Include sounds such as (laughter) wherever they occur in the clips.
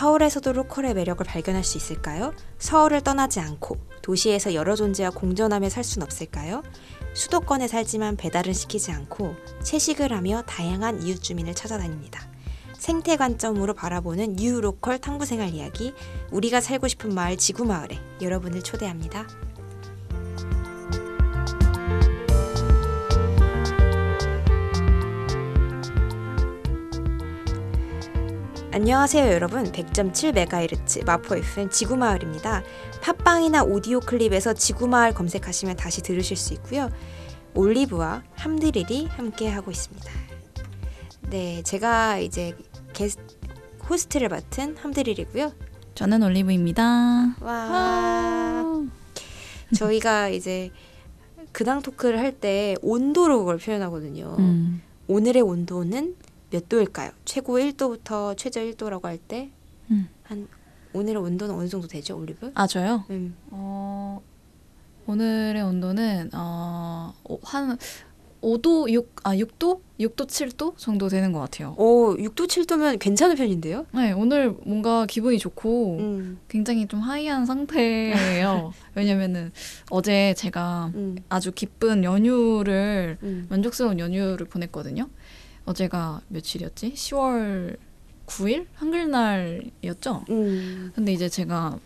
서울에서도 로컬의 매력을 발견할 수 있을까요? 서울을 떠나지 않고 도시에서 여러 존재와 공존하며 살 순 없을까요? 수도권에 살지만 배달은 시키지 않고 채식을 하며 다양한 이웃 주민을 찾아다닙니다. 생태 관점으로 바라보는 뉴로컬 탐구생활 이야기 우리가 살고 싶은 마을 지구 마을에 여러분을 초대합니다. 안녕하세요 여러분. 100.7MHz 마포 FM 지구마을입니다. 팟빵이나 오디오 클립에서 지구마을 검색하시면 다시 들으실 수 있고요. 올리브와 함드릴이 함께 하고 있습니다. 네 제가 이제 게스 호스트를 맡은 함드릴이고요. 저는 올리브입니다. 와. 저희가 이제 근황 토크를 할 때 온도로 그걸 표현하거든요. 음. 오늘의 온도는 몇 도일까요? 최고 1도부터 최저 1도라고 할 때한 음. 오늘의 온도는 어느 정도 되죠, 올리브? 아 저요? 음. 어, 오늘의 온도는 어, 오- 한 5도 6, 아 6도? 6도 7도 정도 되는 것 같아요. 오, 6도 7도면 괜찮은 편인데요? 네, 오늘 뭔가 기분이 좋고 음. 굉장히 좀 하이한 상태예요. (laughs) 왜냐면은 어제 제가 음. 아주 기쁜 연휴를 음. 만족스러운 연휴를 보냈거든요. 어제가 며칠이었지? 10월 9일 한글날이었죠. 음. 근데 이제 제가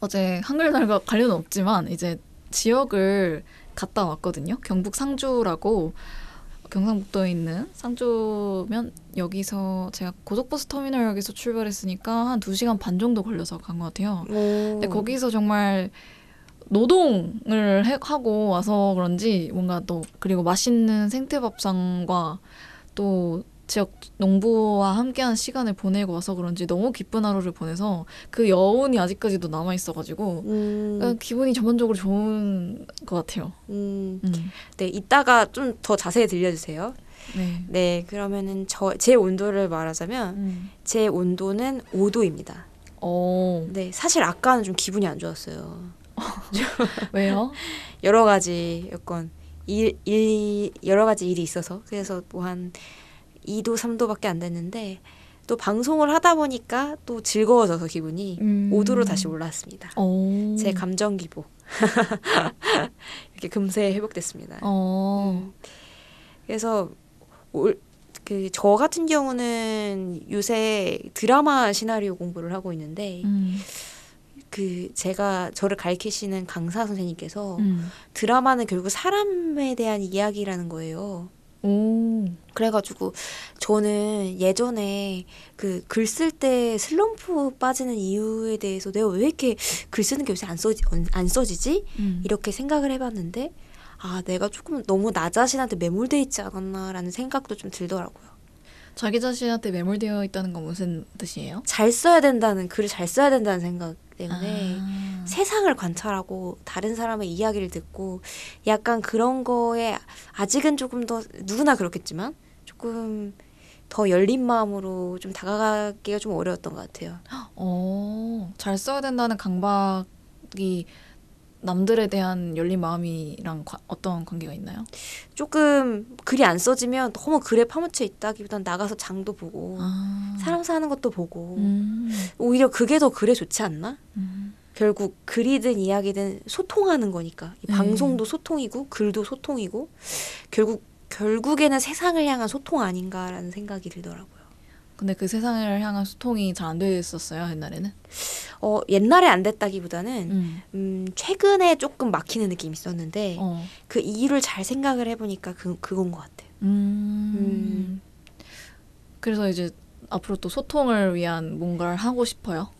어제 한글날과 관련은 없지만 이제 지역을 갔다 왔거든요. 경북 상주라고 경상북도에 있는 상주면 여기서 제가 고속버스 터미널역에서 출발했으니까 한 2시간 반 정도 걸려서 간 것 같아요. 오. 근데 거기서 정말 노동을 해- 하고 와서 그런지 뭔가 또 그리고 맛있는 생태밥상과 또 지역 농부와 함께한 시간을 보내고 와서 그런지 너무 기쁜 하루를 보내서 그 여운이 아직까지도 남아 있어가지고 음. 그러니까 기분이 전반적으로 좋은 것 같아요. 음. 음. 네, 이따가 좀 더 자세히 들려주세요. 네. 네, 그러면은 저 제 온도를 말하자면 음. 제 온도는 5도입니다. 어 네, 사실 아까는 좀 기분이 안 좋았어요. (laughs) 왜요? (laughs) 여러 가지 여건 일, 일 여러 가지 일이 있어서 그래서 뭐 한 2도 3도밖에 안 됐는데 또 방송을 하다 보니까 또 즐거워져서 기분이 음. 5도로 다시 올라왔습니다. 어. 제 감정 기복 (laughs) 이렇게 금세 회복됐습니다. 어. 음. 그래서 그저 같은 경우는 요새 드라마 시나리오 공부를 하고 있는데 음. 그 제가 저를 가르치시는 강사 선생님께서 음. 드라마는 결국 사람에 대한 이야기라는 거예요. 오. 그래가지고 저는 예전에 그 글 쓸 때 슬럼프 빠지는 이유에 대해서 내가 왜 이렇게 글 쓰는 게 요새 안 써지 안 써지지 음. 이렇게 생각을 해봤는데 아 내가 조금 너무 나 자신한테 매몰돼 있지 않았나라는 생각도 좀 들더라고요. 자기 자신한테 매몰되어 있다는 건 무슨 뜻이에요? 잘 써야 된다는 글을 잘 써야 된다는 생각 때문에 아. 세상을 관찰하고 다른 사람의 이야기를 듣고 약간 그런 거에 아직은 조금 더 누구나 그렇겠지만 조금 더 열린 마음으로 좀 다가가기가 좀 어려웠던 것 같아요. 어, 잘 써야 된다는 강박이 남들에 대한 열린 마음이랑 과- 어떤 관계가 있나요? 조금 글이 안 써지면 너무 글에 파묻혀 있다기보단 나가서 장도 보고 아. 사람 사는 것도 보고 음. 오히려 그게 더 글에 좋지 않나? 음. 결국 글이든 이야기든 소통하는 거니까 이 네. 방송도 소통이고 글도 소통이고 결국 결국에는 세상을 향한 소통 아닌가라는 생각이 들더라고요. 근데 그 세상을 향한 소통이 잘 안 됐었어요, 옛날에는. 어 옛날에 안 됐다기보다는 음. 음 최근에 조금 막히는 느낌이 있었는데 어. 그 이유를 잘 생각을 해보니까 그 그건 것 같아요. 음. 그래서 이제 앞으로 또 소통을 위한 뭔가를 하고 싶어요.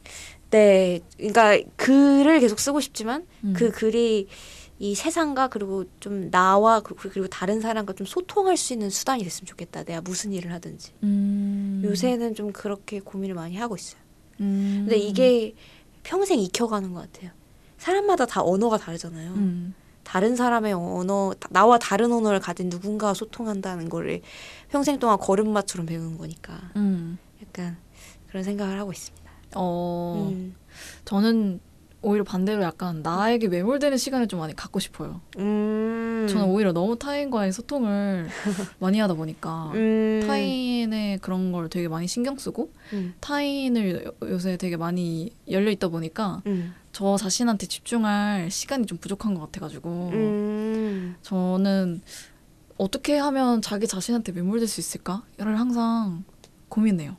네, 그러니까 글을 계속 쓰고 싶지만 음. 그 글이 이 세상과 그리고 좀 나와 그- 그리고 다른 사람과 좀 소통할 수 있는 수단이 됐으면 좋겠다. 내가 무슨 일을 하든지. 음. 요새는 좀 그렇게 고민을 많이 하고 있어요. 음. 근데 이게 평생 익혀가는 것 같아요. 사람마다 다 언어가 다르잖아요. 음. 다른 사람의 언어, 나와 다른 언어를 가진 누군가와 소통한다는 거를 평생 동안 걸음마처럼 배우는 거니까 음. 약간 그런 생각을 하고 있습니다. 어. 음. 저는 오히려 반대로 약간 나에게 매몰되는 시간을 좀 많이 갖고 싶어요. 음. 음. 저는 오히려 너무 타인과의 소통을 (laughs) 많이 하다 보니까 음. 타인의 그런 걸 되게 많이 신경 쓰고 음. 타인을 요- 요새 되게 많이 열려 있다 보니까 음. 저 자신한테 집중할 시간이 좀 부족한 것 같아가지고 음. 저는 어떻게 하면 자기 자신한테 매몰될 수 있을까를 항상 고민해요.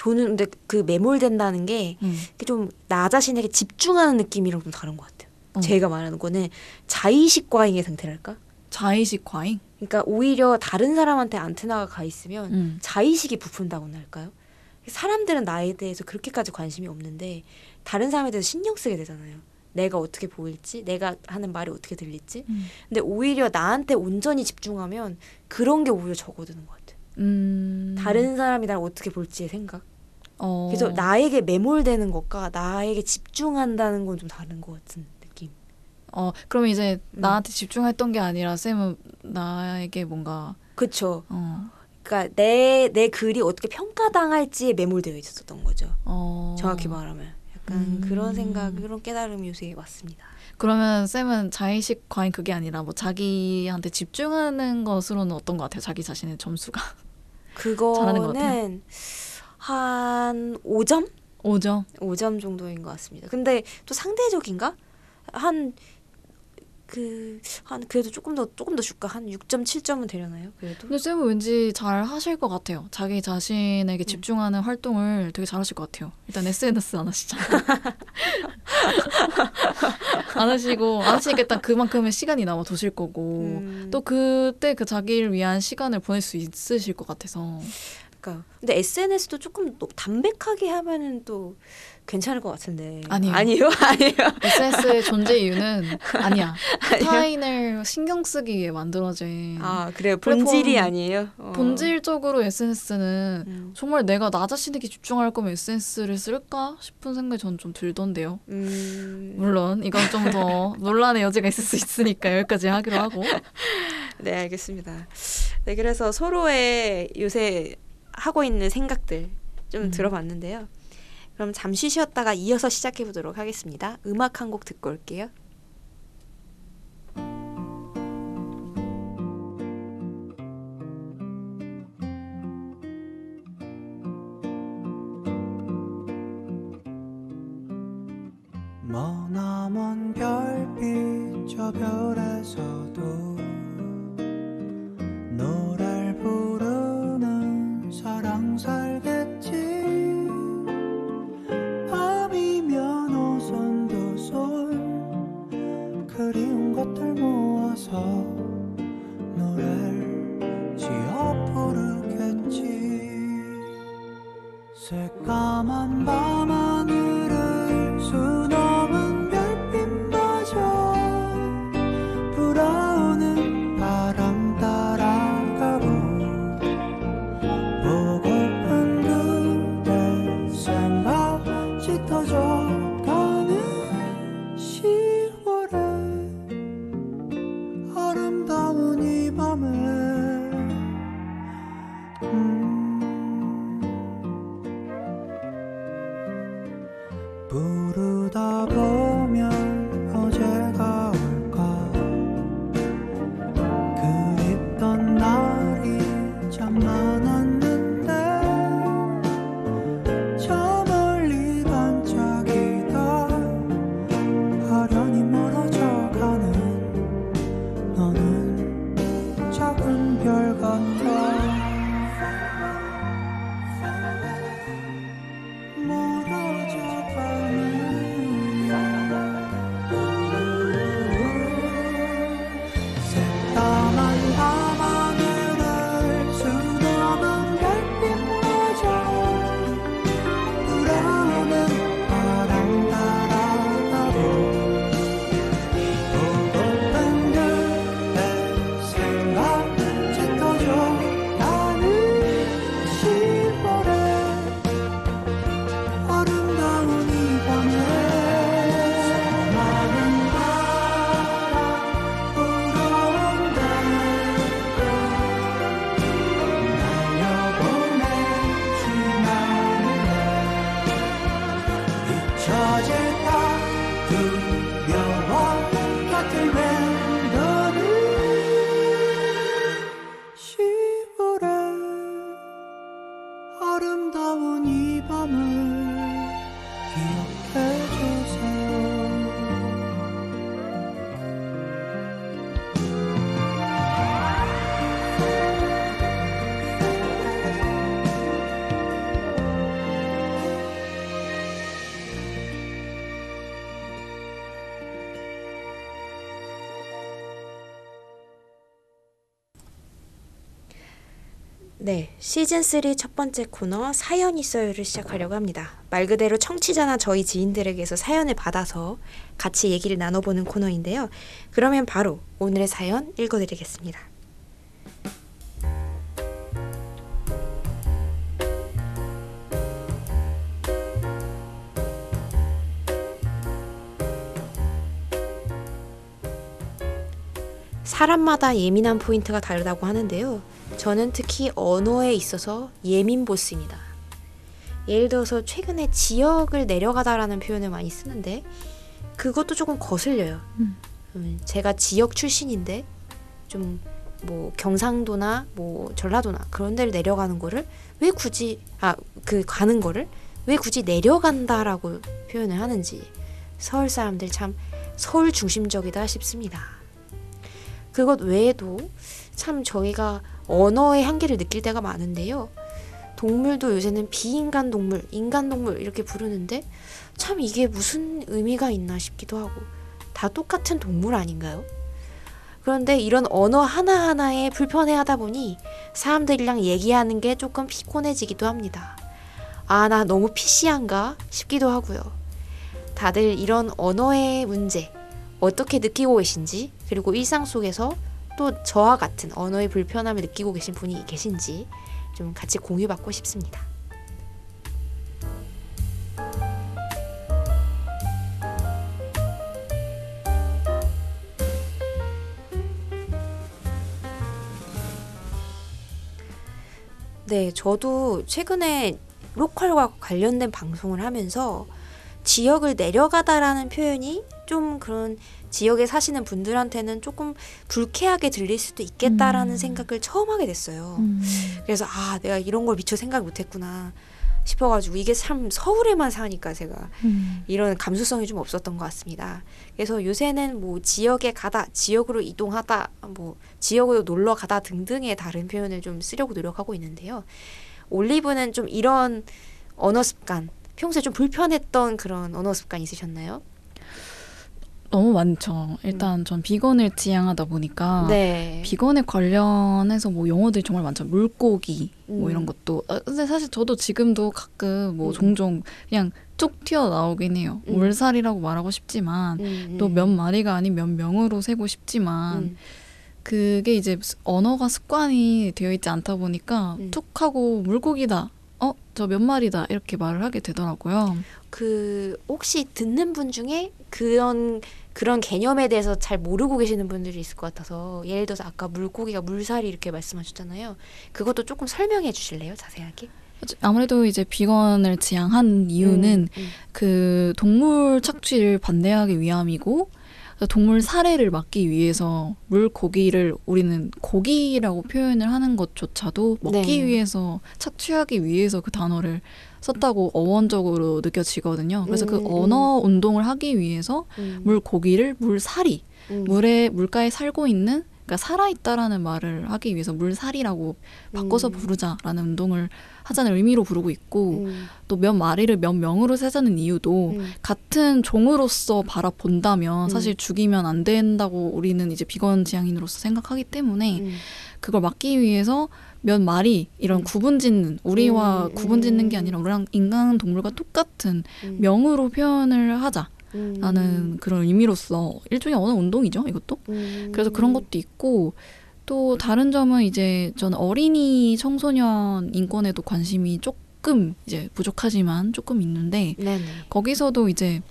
저는 근데 그 매몰된다는 게 음. 좀나 자신에게 집중하는 느낌이랑 좀 다른 것 같아요. 어. 제가 말하는 거는 자의식 과잉의 상태랄까? 자의식 과잉. 그러니까 오히려 다른 사람한테 안테나가 가 있으면 음. 자의식이 부푼다고나 할까요? 사람들은 나에 대해서 그렇게까지 관심이 없는데 다른 사람에 대해서 신경 쓰게 되잖아요. 내가 어떻게 보일지, 내가 하는 말이 어떻게 들릴지. 음. 근데 오히려 나한테 온전히 집중하면 그런 게 오히려 적어드는 것 같아요. 음. 다른 사람이 나를 어떻게 볼지의 생각. 어. 그래서 나에게 매몰되는 것과 나에게 집중한다는 건 좀 다른 것 같은 느낌. 어 그러면 이제 음. 나한테 집중했던 게 아니라 쌤은 나에게 뭔가 그쵸. 어. 그러니까 내, 내 글이 어떻게 평가당할지에 매몰되어 있었던 거죠. 어. 정확히 말하면. 약간 음. 그런 생각, 그런 깨달음이 요새 왔습니다. 그러면 쌤은 자의식 과잉 그게 아니라 뭐 자기한테 집중하는 것으로는 어떤 것 같아요? 자기 자신의 점수가 잘하는 것 그거는 한 5점? 5점. 5점 정도인 것 같습니다. 근데 또 상대적인가? 한 그, 한, 그래도 조금 더, 조금 더 줄까? 한 6점, 7점은 되려나요? 그래도? 근데 쌤은 왠지 잘 하실 것 같아요. 자기 음. 자신에게 집중하는 활동을 되게 잘 하실 것 같아요. 일단 SNS 안 하시잖아요. (laughs) 안 하시고 안 하시니까 일단 그만큼의 시간이 남아 도실 거고 음, 또 그때 그 자기를 위한 시간을 보낼 수 있으실 것 같아서 그러니까. 근데 SNS도 조금 또 담백하게 하면은 또 괜찮을 것 같은데. 아니에요. 아니요? 아니에요. (laughs) SNS의 존재 이유는 (laughs) 아니야. 아니요? 타인을 신경 쓰기 위해 만들어진 아, 그래요. 플랫폼 본질이 아니에요? 어. 본질적으로 SNS는 음. 정말 내가 나 자신에게 집중할 거면 SNS를 쓸까 싶은 생각이 전 좀 들던데요. 음, 물론 이건 좀 더 (laughs) 논란의 여지가 있을 수 있으니까 여기까지 하기로 하고 네, 알겠습니다. 네, 그래서 서로의 요새 하고 있는 생각들 좀 음. 들어봤는데요. 그럼 잠시 쉬었다가 이어서 시작해 보도록 하겠습니다. 음악 한 곡 듣고 올게요. 머나먼 별빛 저 별에서도 살겠지. 밤이면 오손도손 그리운 것들 모아서 노래를 지어 부르겠지. 새까만 밤하 네, 시즌 3 첫 번째 코너 사연 있어요를 시작하려고 합니다. 말 그대로 청취자나 저희 지인들에게서 사연을 받아서 같이 얘기를 나눠보는 코너인데요. 그러면 바로 오늘의 사연 읽어드리겠습니다. 사람마다 예민한 포인트가 다르다고 하는데요. 저는 특히 언어에 있어서 예민 보스입니다. 예를 들어서 최근에 지역을 내려가다라는 표현을 많이 쓰는데 그것도 조금 거슬려요. 음. 음, 제가 지역 출신인데 좀 뭐 경상도나 뭐 전라도나 그런 데를 내려가는 거를 왜 굳이 아 그 가는 거를 왜 굳이 내려간다라고 표현을 하는지 서울 사람들 참 서울 중심적이다 싶습니다. 그것 외에도 참 저희가 언어의 한계를 느낄 때가 많은데요. 동물도 요새는 비인간 동물, 인간 동물 이렇게 부르는데 참 이게 무슨 의미가 있나 싶기도 하고 다 똑같은 동물 아닌가요? 그런데 이런 언어 하나하나에 불편해 하다 보니 사람들이랑 얘기하는 게 조금 피곤해지기도 합니다. 아, 나 너무 피시한가 싶기도 하고요. 다들 이런 언어의 문제 어떻게 느끼고 계신지 그리고 일상 속에서 또 저와 같은 언어의 불편함을 느끼고 계신 분이 계신지 좀 같이 공유받고 싶습니다. 네, 저도 최근에 로컬과 관련된 방송을 하면서 지역을 내려가다라는 표현이 좀 그런 지역에 사시는 분들한테는 조금 불쾌하게 들릴 수도 있겠다라는 음. 생각을 처음 하게 됐어요. 음. 그래서 아, 내가 이런 걸 미처 생각 못 했구나 싶어가지고 이게 참 서울에만 사니까 제가 음. 이런 감수성이 좀 없었던 것 같습니다. 그래서 요새는 뭐 지역에 가다, 지역으로 이동하다, 뭐 지역으로 놀러 가다 등등의 다른 표현을 좀 쓰려고 노력하고 있는데요. 올리브는 좀 이런 언어 습관, 평소에 좀 불편했던 그런 언어 습관 있으셨나요? 너무 많죠. 일단 전 비건을 지향하다 보니까 네. 비건에 관련해서 뭐 용어들이 정말 많죠. 물고기 뭐 음. 이런 것도. 아, 근데 사실 저도 지금도 가끔 뭐 음. 종종 그냥 쭉 튀어나오긴 해요. 음. 물살이라고 말하고 싶지만 음, 또 음. 몇 마리가 아닌 몇 명으로 세고 싶지만 음. 그게 이제 스- 언어가 습관이 되어 있지 않다 보니까 음. 툭 하고 물고기다. 어, 저 몇 마리다. 이렇게 말을 하게 되더라고요. 그 혹시 듣는 분 중에 그런 그런 개념에 대해서 잘 모르고 계시는 분들이 있을 것 같아서 예를 들어서 아까 물고기가 물살이 이렇게 말씀하셨잖아요. 그것도 조금 설명해 주실래요, 자세하게? 아무래도 이제 비건을 지향한 이유는 음, 그 동물 착취를 반대하기 위함이고 동물 살해를 막기 위해서 물고기를 우리는 고기라고 표현을 하는 것조차도 먹기 네. 위해서 착취하기 위해서 그 단어를 썼다고 어원적으로 느껴지거든요. 그래서 그 음, 언어 운동을 하기 위해서 음, 물고기를 물살이 음, 물에 물가에 살고 있는 그러니까 살아 있다라는 말을 하기 위해서 물살이라고 바꿔서 음, 부르자라는 운동을 하자는 의미로 부르고 있고 음, 또몇 마리를 몇 명으로 세자는 이유도 음, 같은 종으로서 바라본다면 음. 사실 죽이면 안 된다고 우리는 이제 비건 지향인으로서 생각하기 때문에 음, 그걸 막기 위해서 몇 마리 이런 음. 구분 짓는 우리와 음, 구분 짓는 게 음. 아니라 우리랑 인간 동물과 똑같은 음, 명으로 표현을 하자 라는 음, 그런 의미로서 일종의 언어 운동이죠 이것도? 음, 그래서 그런 것도 있고 또 다른 점은 이제 저는 어린이 청소년 인권에도 관심이 조금 이제 부족하지만 조금 있는데 네네. 거기서도 이제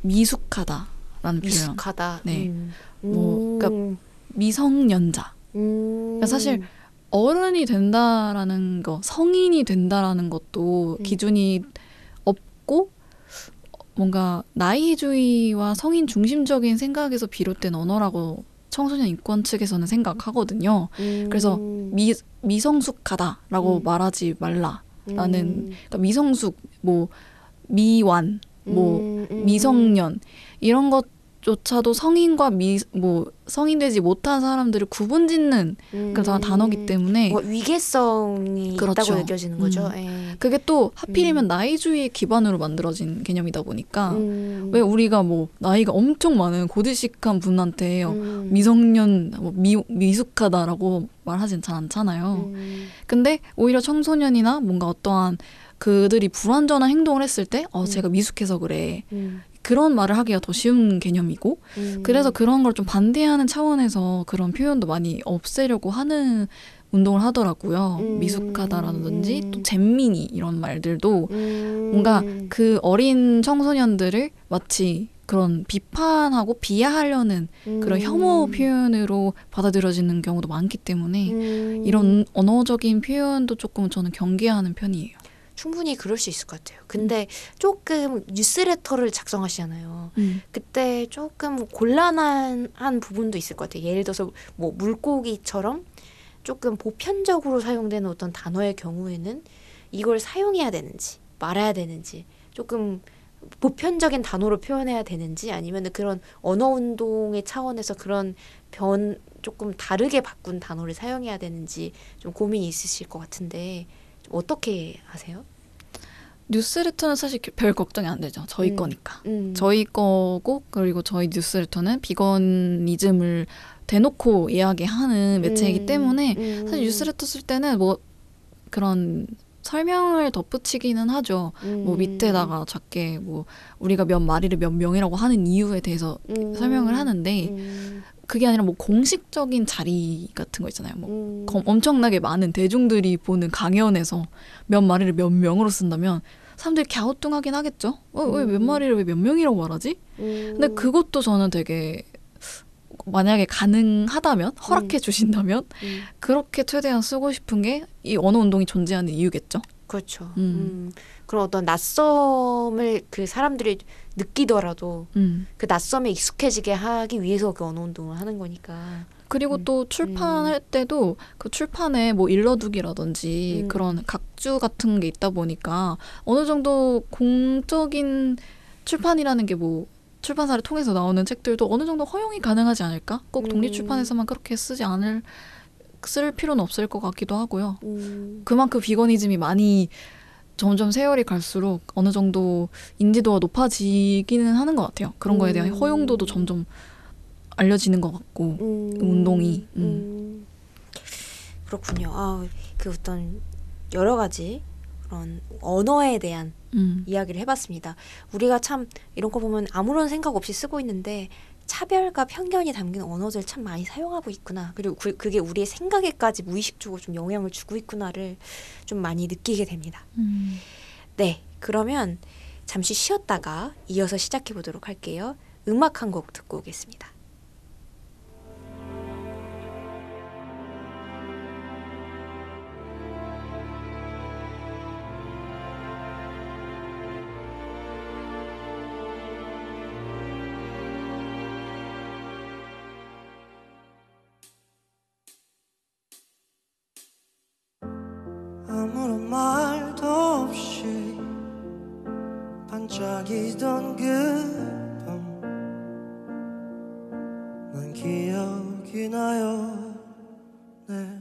미숙하다라는 표현. 미숙하다. 네. 음, 뭐, 그러니까 음, 미성년자. 음, 그러니까 사실 어른이 된다라는 거 성인이 된다라는 것도 음. 기준이 없고 뭔가 나이주의와 성인 중심적인 생각에서 비롯된 언어라고 청소년 인권 측에서는 생각하거든요. 음, 그래서 미 미성숙하다라고 음. 말하지 말라라는 그러니까 미성숙 뭐 미완 뭐 음, 음, 미성년 이런 조차도 성인과 미 뭐 성인 되지 못한 사람들을 구분짓는 그런 다- 단어기 때문에 뭐 위계성이 그렇죠. 있다고 느껴지는 거죠. 음. 예. 그게 또 하필이면 나이주의 기반으로 만들어진 개념이다 보니까 음. 왜 우리가 뭐 나이가 엄청 많은 고지식한 분한테 어, 음. 미성년 뭐 미, 미숙하다라고 말하진 잘 않잖아요. 음. 근데 오히려 청소년이나 뭔가 어떠한 그들이 불완전한 행동을 했을 때 어, 음. 제가 미숙해서 그래. 음. 그런 말을 하기가 더 쉬운 개념이고 음. 그래서 그런 걸 좀 반대하는 차원에서 그런 표현도 많이 없애려고 하는 운동을 하더라고요. 음. 미숙하다라든지 음. 또 잼민이 이런 말들도 음. 뭔가 그 어린 청소년들을 마치 그런 비판하고 비하하려는 그런 음. 혐오 표현으로 받아들여지는 경우도 많기 때문에 음. 이런 언어적인 표현도 조금 저는 경계하는 편이에요. 충분히 그럴 수 있을 것 같아요. 근데 조금 뉴스레터를 작성하시잖아요. 그때 조금 곤란한 한 부분도 있을 것 같아요. 예를 들어서 뭐 물고기처럼 조금 보편적으로 사용되는 어떤 단어의 경우에는 이걸 사용해야 되는지 말아야 되는지 조금 보편적인 단어로 표현해야 되는지 아니면 그런 언어 운동의 차원에서 그런 변 조금 다르게 바꾼 단어를 사용해야 되는지 좀 고민이 있으실 것 같은데 좀 어떻게 하세요? 뉴스레터는 사실 별 걱정이 안 되죠. 저희 음. 거니까. 음. 저희 거고 그리고 저희 뉴스레터는 비건이즘을 대놓고 이야기하는 매체이기 음. 때문에 음. 사실 뉴스레터 쓸 때는 뭐 그런 설명을 덧붙이기는 하죠. 뭐 음. 밑에다가 작게 뭐 우리가 몇 마리를 몇 명이라고 하는 이유에 대해서 음. 설명을 하는데 음. 그게 아니라 뭐 공식적인 자리 같은 거 있잖아요. 뭐 음. 검- 엄청나게 많은 대중들이 보는 강연에서 몇 마리를 몇 명으로 쓴다면 사람들이 갸우뚱하긴 하겠죠. 어, 왜몇 음. 마리를 왜 몇 명이라고 말하지? 음. 근데 그것도 저는 되게 만약에 가능하다면 허락해 주신다면 음. 그렇게 최대한 쓰고 싶은 게 이 언어 운동이 존재하는 이유겠죠. 그렇죠. 음. 음. 그런 어떤 낯섦을 그 사람들이 느끼더라도 음. 그 낯섦에 익숙해지게 하기 위해서 그 언어 운동을 하는 거니까. 그리고 음. 또 출판할 때도 그 출판에 뭐 일러두기라든지 음. 그런 각주 같은 게 있다 보니까 어느 정도 공적인 출판이라는 게 뭐 출판사를 통해서 나오는 책들도 어느 정도 허용이 가능하지 않을까? 꼭 음. 독립 출판에서만 그렇게 쓰지 않을 쓸 필요는 없을 것 같기도 하고요. 음. 그만큼 비거니즘이 많이 점점 세월이 갈수록 어느 정도 인지도가 높아지기는 하는 것 같아요. 그런 거에 대한 음. 허용도도 점점 알려지는 것 같고. 음. 운동이, 음. 음. 그렇군요. 아, 그 어떤 여러 가지 그런 언어에 대한 음. 이야기를 해봤습니다. 우리가 참 이런 거 보면 아무런 생각 없이 쓰고 있는데 차별과 편견이 담긴 언어들 참 많이 사용하고 있구나. 그리고 그, 그게 우리의 생각에까지 무의식적으로 좀 영향을 주고 있구나를 좀 많이 느끼게 됩니다. 음. 네, 그러면 잠시 쉬었다가 이어서 시작해 보도록 할게요. 음악 한 곡 듣고 오겠습니다. 말도 없이 반짝이던 그밤난 기억이 나요. 내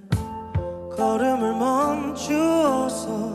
걸음을 멈추어서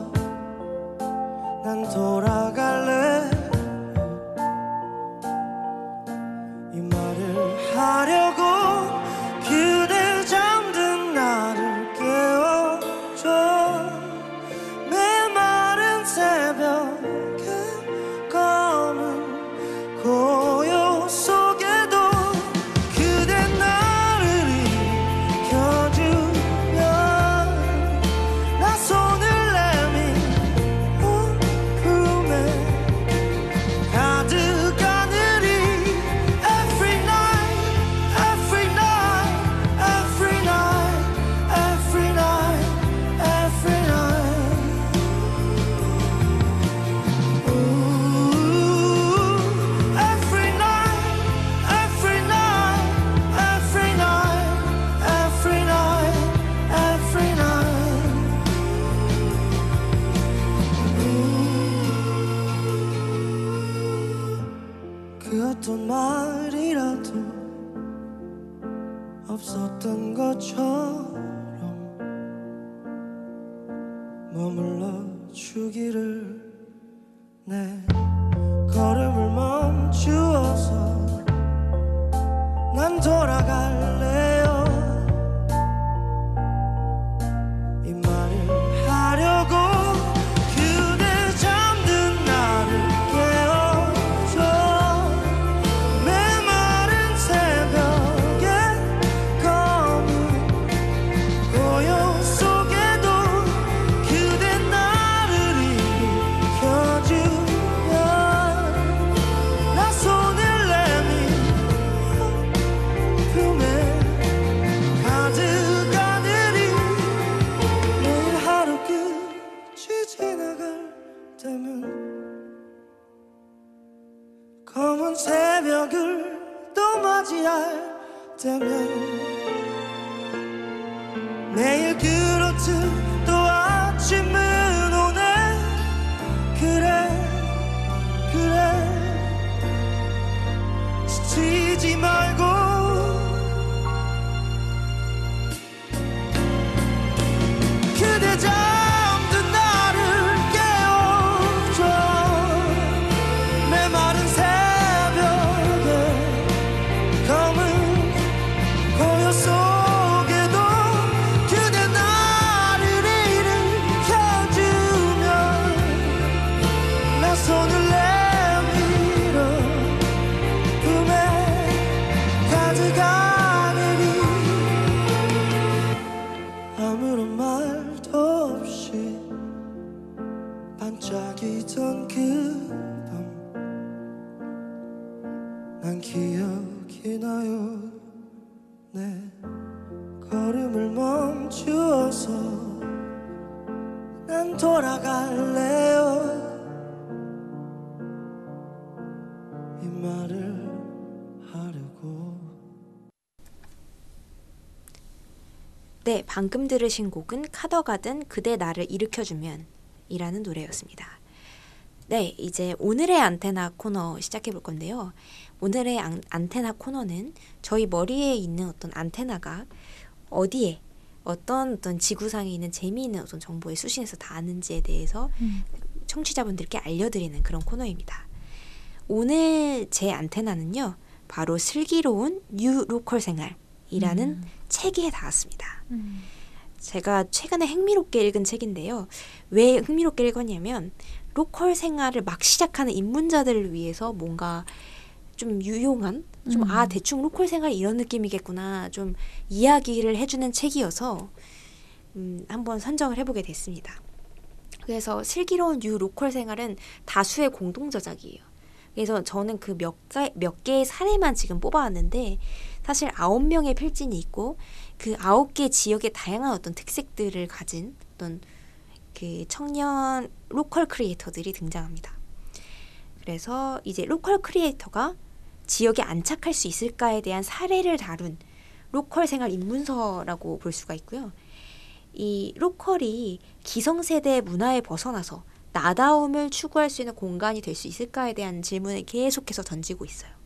그 네, 방금 들으신 곡은 카더가든 그대 나를 일으켜주면 이라는 노래였습니다. 네, 이제 오늘의 안테나 코너 시작해 볼 건데요. 오늘의 안, 안테나 코너는 저희 머리에 있는 어떤 안테나가 어디에 어떤 어떤 지구상에 있는 재미있는 어떤 정보의 수신에서 닿았는지에 대해서 청취자분들께 알려드리는 그런 코너입니다. 오늘 제 안테나는요, 바로 슬기로운 뉴 로컬 생활이라는 책에 닿았습니다. 제가 최근에 흥미롭게 읽은 책인데요. 왜 흥미롭게 읽었냐면 로컬 생활을 막 시작하는 입문자들을 위해서 뭔가 좀 유용한 좀 아 대충 로컬 생활 이런 느낌이겠구나 좀 이야기를 해주는 책이어서 음, 한번 선정을 해보게 됐습니다. 그래서 슬기로운 뉴 로컬 생활은 다수의 공동 저작이에요. 그래서 저는 그 몇몇 개의 사례만 지금 뽑아왔는데 사실 아홉 명의 필진이 있고 그 아홉 개 지역의 다양한 어떤 특색들을 가진 어떤 그 청년 local creator들이 등장합니다. 그래서 이제 local creator가 지역에 안착할 수 있을까에 대한 사례를 다룬 로컬 생활 입문서라고 볼 수가 있고요. 이 로컬이 기성세대 문화에 벗어나서 나다움을 추구할 수 있는 공간이 될 수 있을까에 대한 질문을 계속해서 던지고 있어요.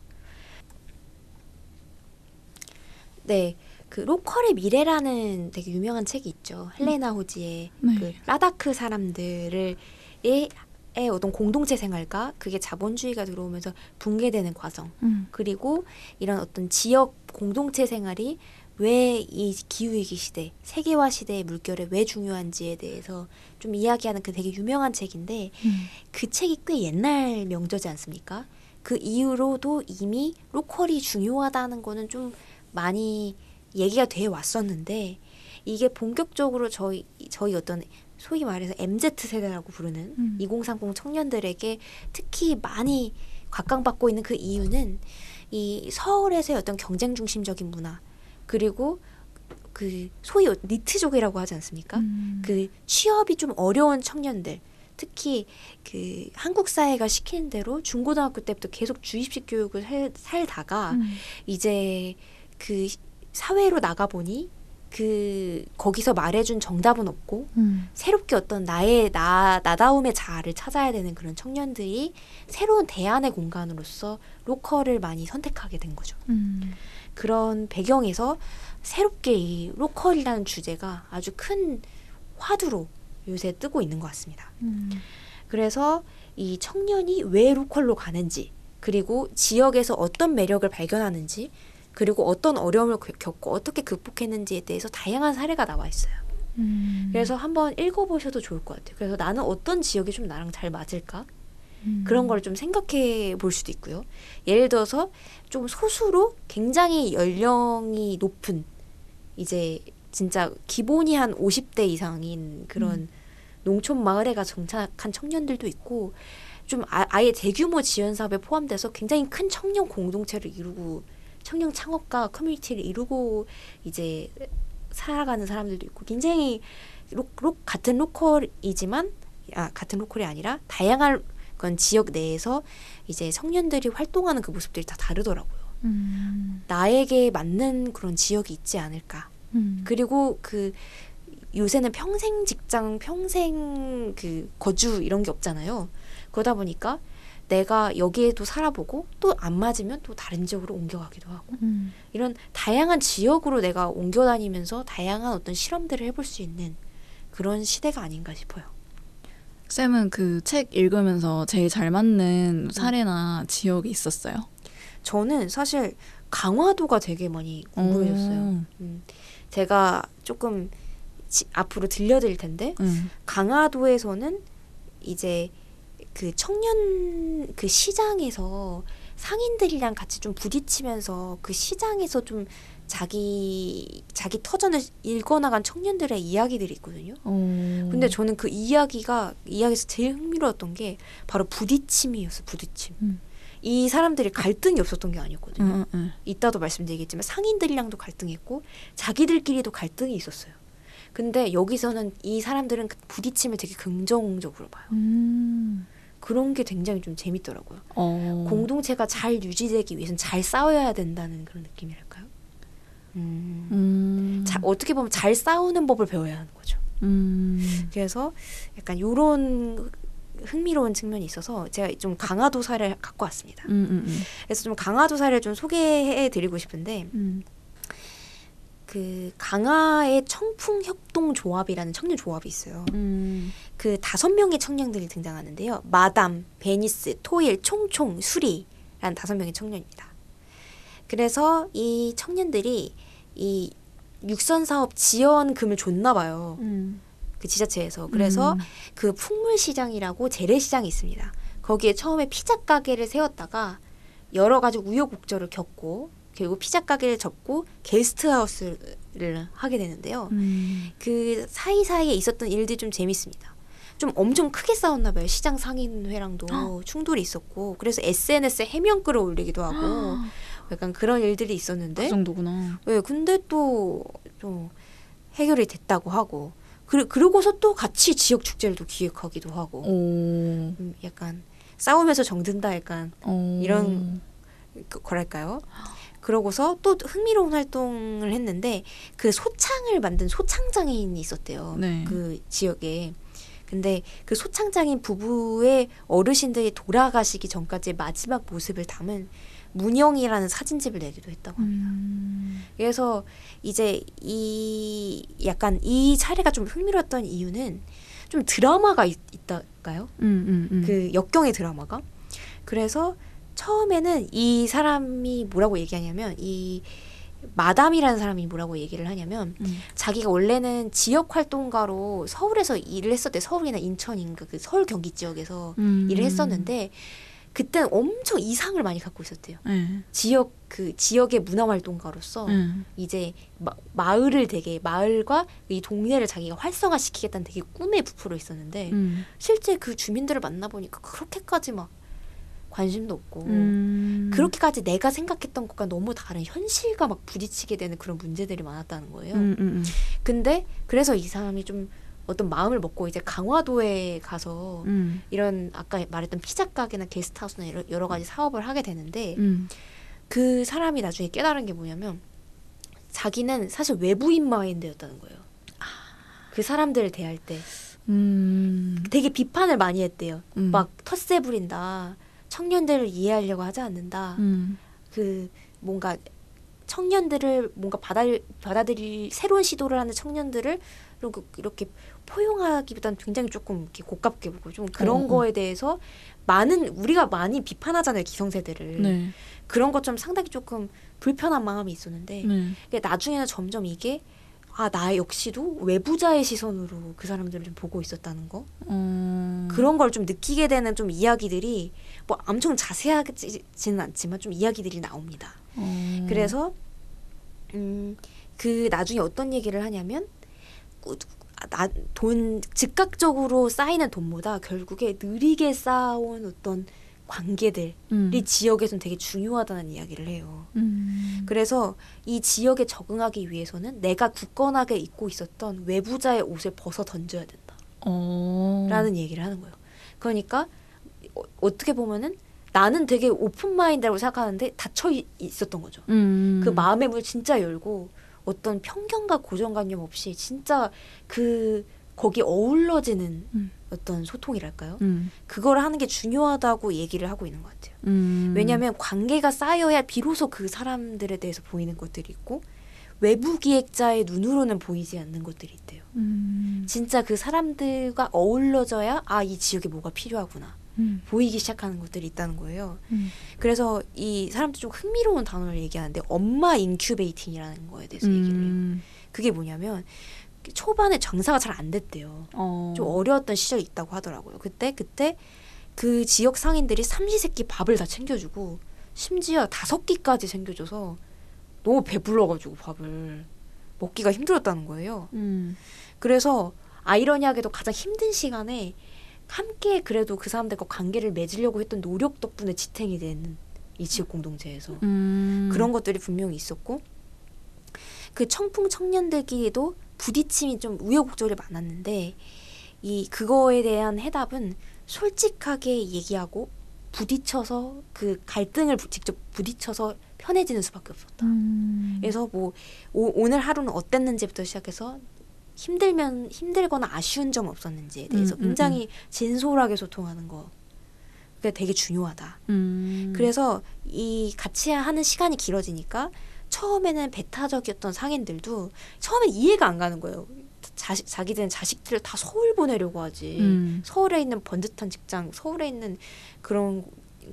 네, 그 로컬의 미래라는 되게 유명한 책이 있죠. 헬레나 호지의 네. 그 라다크 사람들을 의 어떤 공동체 생활과 그게 자본주의가 들어오면서 붕괴되는 과정 음. 그리고 이런 어떤 지역 공동체 생활이 왜 이 기후위기 시대, 세계화 시대의 물결에 왜 중요한지에 대해서 좀 이야기하는 그 되게 유명한 책인데 음. 그 책이 꽤 옛날 명저지 않습니까? 그 이후로도 이미 로컬이 중요하다는 거는 좀 많이 얘기가 돼 왔었는데 이게 본격적으로 저희 저희 어떤 소위 말해서 MZ 세대라고 부르는 음. 2030 청년들에게 특히 많이 각광받고 있는 그 이유는 이 서울에서의 어떤 경쟁 중심적인 문화 그리고 그 소위 니트족이라고 하지 않습니까? 음. 그 취업이 좀 어려운 청년들 특히 그 한국 사회가 시키는 대로 중고등학교 때부터 계속 주입식 교육을 살, 살다가 음. 이제 그 사회로 나가 보니 그 거기서 말해준 정답은 없고 음. 새롭게 어떤 나의 나 나다움의 자아를 찾아야 되는 그런 청년들이 새로운 대안의 공간으로서 로컬을 많이 선택하게 된 거죠. 음. 그런 배경에서 새롭게 이 로컬이라는 주제가 아주 큰 화두로 요새 뜨고 있는 것 같습니다. 음. 그래서 이 청년이 왜 로컬로 가는지 그리고 지역에서 어떤 매력을 발견하는지 그리고 어떤 어려움을 겪- 겪고 어떻게 극복했는지에 대해서 다양한 사례가 나와 있어요. 음. 그래서 한번 읽어보셔도 좋을 것 같아요. 그래서 나는 어떤 지역이 좀 나랑 잘 맞을까? 음. 그런 걸 좀 생각해 볼 수도 있고요. 예를 들어서 좀 소수로 굉장히 연령이 높은 이제 진짜 기본이 한 50대 이상인 그런 음. 농촌 마을에 가 정착한 청년들도 있고 좀 아, 아예 대규모 지원 사업에 포함돼서 굉장히 큰 청년 공동체를 이루고 청년 창업가 커뮤니티를 이루고 이제 살아가는 사람들도 있고 굉장히 로, 로, 같은 로컬이지만 아 같은 로컬이 아니라 다양한 건 지역 내에서 이제 청년들이 활동하는 그 모습들이 다 다르더라고요. 음. 나에게 맞는 그런 지역이 있지 않을까. 음. 그리고 그 요새는 평생 직장, 평생 그 거주 이런 게 없잖아요. 그러다 보니까 내가 여기에도 살아보고 또 안 맞으면 또 다른 지역으로 옮겨가기도 하고 음. 이런 다양한 지역으로 내가 옮겨 다니면서 다양한 어떤 실험들을 해볼 수 있는 그런 시대가 아닌가 싶어요. 쌤은 그 책 읽으면서 제일 잘 맞는 사례나 지역이 있었어요? 저는 사실 강화도가 되게 많이 궁금해졌어요. 오. 음, 제가 조금 지- 앞으로 들려드릴 텐데 음. 강화도에서는 이제 그 청년 그 시장에서 상인들이랑 같이 좀 부딪히면서 그 시장에서 좀 자기 자기 터전을 읽어나간 청년들의 이야기들이 있거든요. 오. 근데 저는 그 이야기가 이야기에서 제일 흥미로웠던 게 바로 부딪힘이었어. 부딪힘. 음. 이 사람들이 갈등이 없었던 게 아니었거든요. 음, 음, 음. 이따도 말씀드리겠지만 상인들이랑도 갈등했고 자기들끼리도 갈등이 있었어요. 근데 여기서는 이 사람들은 그 부딪힘을 되게 긍정적으로 봐요. 음. 그런 게 굉장히 좀 재밌더라고요. 어. 공동체가 잘 유지되기 위해서는 잘 싸워야 된다는 그런 느낌이랄까요? 음. 음. 자, 어떻게 보면 잘 싸우는 법을 배워야 하는 거죠. 음. 그래서 약간 요런 흥미로운 측면이 있어서 제가 좀 강화도 사례를 갖고 왔습니다. 음, 음, 음. 그래서 좀 강화도 사례를 좀 소개해 드리고 싶은데 음. 그 강화의 청풍 협동조합이라는 청년 조합이 있어요. 음. 그 다섯 명의 청년들이 등장하는데요. 마담, 베니스, 토일, 총총, 수리라는 다섯 명의 청년입니다. 그래서 이 청년들이 이 육선 사업 지원금을 줬나 봐요. 음. 그 지자체에서. 그래서 음. 그 풍물 시장이라고 재래 시장이 있습니다. 거기에 처음에 피자 가게를 세웠다가 여러 가지 우여곡절을 겪고 결국 피자 가게를 접고 게스트하우스를 하게 되는데요. 음. 그 사이사이에 있었던 일들이 좀 재밌습니다. 좀 엄청 크게 싸웠나 봐요. 시장 상인회랑도 충돌이 있었고 그래서 SNS에 해명글을 올리기도 하고 약간 그런 일들이 있었는데 그 정도구나. 네, 근데 또, 또 해결이 됐다고 하고 그, 그러고서 또 같이 지역 축제를 또 기획하기도 하고 오. 음, 약간 싸우면서 정든다 약간 오. 이런 그, 뭐랄까요? 그러고서 또 흥미로운 활동을 했는데 그 소창을 만든 소창장인이 있었대요. 네. 그 지역에. 근데 그 소창장인 부부의 어르신들이 돌아가시기 전까지의 마지막 모습을 담은 문영이라는 사진집을 내기도 했다고 합니다. 음. 그래서 이제 이 약간 이 사례가 좀 흥미로웠던 이유는 좀 드라마가 있, 있다까요? 음, 음, 음. 그 역경의 드라마가. 그래서 처음에는 이 사람이 뭐라고 얘기하냐면 이 마담이라는 사람이 뭐라고 얘기를 하냐면 음. 자기가 원래는 지역 활동가로 서울에서 일을 했었대 서울이나 인천인가 그 서울 경기 지역에서 음. 일을 했었는데 그때는 엄청 이상을 많이 갖고 있었대요. 네. 지역 그 지역의 문화 활동가로서 네. 이제 마, 마을을 되게 마을과 이 동네를 자기가 활성화시키겠다는 되게 꿈에 부풀어 있었는데 음. 실제 그 주민들을 만나 보니까 그렇게까지 막 관심도 없고 음. 그렇게까지 내가 생각했던 것과 너무 다른 현실과 막 부딪히게 되는 그런 문제들이 많았다는 거예요. 음, 음, 음. 근데 그래서 이 사람이 좀 어떤 마음을 먹고 이제 강화도에 가서 음. 이런 아까 말했던 피자 가게나 게스트하우스나 여러, 여러 가지 사업을 하게 되는데 음. 그 사람이 나중에 깨달은 게 뭐냐면 자기는 사실 외부인 마인드였다는 거예요. 그 사람들을 대할 때 음. 되게 비판을 많이 했대요. 음. 막 텃세 부린다. 청년들을 이해하려고 하지 않는다. 음. 그 뭔가 청년들을 뭔가 받아 받아들일 새로운 시도를 하는 청년들을 이렇게, 이렇게 포용하기보다는 굉장히 조금 이렇게 고깝게 보고 좀 그런 어, 어. 거에 대해서 많은 우리가 많이 비판하잖아요 기성세대를 네. 그런 것 좀 상당히 조금 불편한 마음이 있었는데 네. 나중에는 점점 이게 아 나 역시도 외부자의 시선으로 그 사람들을 좀 보고 있었다는 거 어. 그런 걸 좀 느끼게 되는 좀 이야기들이 뭐 엄청 자세하지는 않지만 좀 이야기들이 나옵니다. 어. 그래서 음 그 나중에 어떤 얘기를 하냐면 꾸- 아, 나, 돈 즉각적으로 쌓이는 돈보다 결국에 느리게 쌓아온 어떤 관계들이 음. 지역에선 되게 중요하다는 이야기를 해요. 음. 그래서 이 지역에 적응하기 위해서는 내가 굳건하게 입고 있었던 외부자의 옷을 벗어 던져야 된다. 어. 라는 얘기를 하는 거예요. 그러니까 어, 어떻게 보면은 나는 되게 오픈 마인드라고 생각하는데 닫혀 이- 있었던 거죠. 음. 그 마음의 문을 진짜 열고 어떤 편견과 고정관념 없이 진짜 그 거기 어울러지는 음. 어떤 소통이랄까요? 음. 그걸 하는 게 중요하다고 얘기를 하고 있는 것 같아요. 음. 왜냐하면 관계가 쌓여야 비로소 그 사람들에 대해서 보이는 것들이 있고 외부 기획자의 눈으로는 보이지 않는 것들이 있대요. 음. 진짜 그 사람들과 어울러져야 아 이 지역에 뭐가 필요하구나 음. 보이기 시작하는 것들이 있다는 거예요. 음. 그래서 이 사람들 좀 흥미로운 단어를 얘기하는데 엄마 incubating이라는 거에 대해서 얘기를 해요. 음. 그게 뭐냐면 초반에 장사가 잘 안 됐대요. 어. 좀 어려웠던 시절이 있다고 하더라고요. 그때 그때 그 지역 상인들이 삼시세끼 밥을 다 챙겨주고 심지어 다섯 끼까지 챙겨줘서 너무 배불러가지고 밥을 먹기가 힘들었다는 거예요. 음. 그래서 아이러니하게도 가장 힘든 시간에 함께 그래도 그 사람들과 관계를 맺으려고 했던 노력 덕분에 지탱이 되는 이 지역 공동체에서 음. 그런 것들이 분명히 있었고 그 청풍 청년들끼리도 부딪힘이 좀 우여곡절이 많았는데 이 그거에 대한 해답은 솔직하게 얘기하고 부딪혀서 그 갈등을 부- 직접 부딪혀서 편해지는 수밖에 없었다. 음. 그래서 뭐 오, 늘 하루는 어땠는지부터 시작해서 힘들면 힘들거나 아쉬운 점 없었는지에 대해서 음, 음, 굉장히 진솔하게 소통하는 거 그게 되게 중요하다. 음. 그래서 이 같이 하는 시간이 길어지니까 처음에는 배타적이었던 상인들도 처음엔 이해가 안 가는 거예요. 자식 자기들은 자식들을 다 서울 보내려고 하지. 음. 서울에 있는 번듯한 직장, 서울에 있는 그런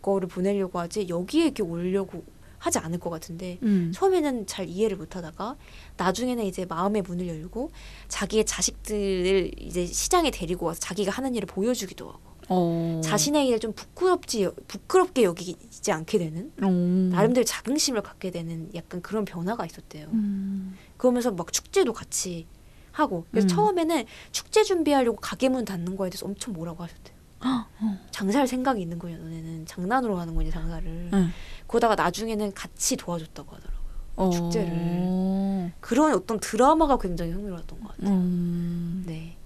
거를 보내려고 하지 여기에 이렇게 오려고 하지 않을 것 같은데 음. 처음에는 잘 이해를 못하다가 나중에는 이제 마음의 문을 열고 자기의 자식들을 이제 시장에 데리고 와서 자기가 하는 일을 보여주기도 하고 어. 자신의 일을 좀 부끄럽지 부끄럽게 여기지 않게 되는 어. 나름대로 자긍심을 갖게 되는 약간 그런 변화가 있었대요. 음. 그러면서 막 축제도 같이 하고 그래서 음. 처음에는 축제 준비하려고 가게 문 닫는 거에 대해서 엄청 뭐라고 하셨대요. 어. 장사할 생각이 있는 거냐 너네는 장난으로 하는 거냐 장사를 네. 그러다가 나중에는 같이 도와줬다고 하더라고요. 어. 축제를. 그런 어떤 드라마가 굉장히 흥미로웠던 것 같아요. 음. 네.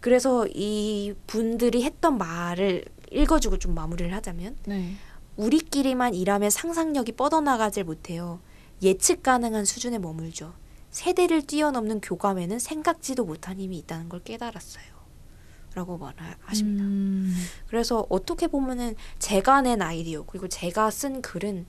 그래서 이 분들이 했던 말을 읽어주고 좀 마무리를 하자면 네. 우리끼리만 일하면 상상력이 뻗어나가질 못해요. 예측 가능한 수준에 머물죠. 세대를 뛰어넘는 교감에는 생각지도 못한 힘이 있다는 걸 깨달았어요. 라고 말하십니다. 음. 그래서 어떻게 보면은 제가 낸 아이디어 그리고 제가 쓴 글은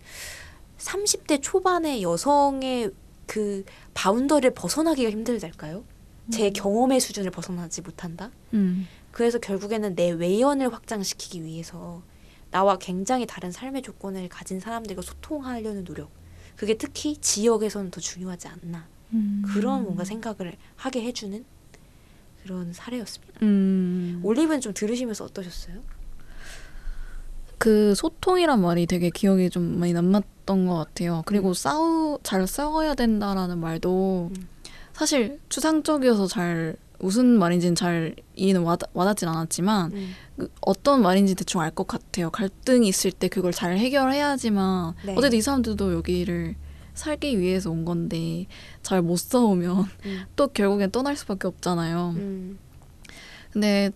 30대 초반의 여성의 그 boundary를 벗어나기가 힘들달까요? 제 경험의 수준을 벗어나지 못한다. 음. 그래서 결국에는 내 외연을 확장시키기 위해서 나와 굉장히 다른 삶의 조건을 가진 사람들과 소통하려는 노력. 그게 특히 지역에서는 더 중요하지 않나. 음. 그런 뭔가 생각을 하게 해주는 그런 사례였습니다. 음. 올리브는 좀 들으시면서 어떠셨어요? 그 소통이란 말이 되게 기억에 좀 많이 남았던 것 같아요. 그리고 음. 싸우 잘 싸워야 된다라는 말도 음. 사실 추상적이어서 잘 무슨 말인지는 잘 이해는 와닿, 와닿진 않았지만 음. 그 어떤 말인지 대충 알 것 같아요. 갈등이 있을 때 그걸 잘 해결해야지만 네. 어쨌든 이 사람들도 여기를 살기 위해서 온 건데 잘못 싸우면 음. (laughs) 또 결국엔 떠날 수밖에 없잖아요. 음. 근데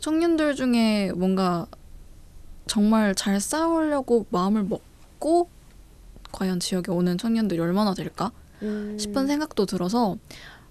청년들 중에 뭔가 정말 잘 싸우려고 마음을 먹고 과연 지역에 오는 청년들이 얼마나 될까? 음. 싶은 생각도 들어서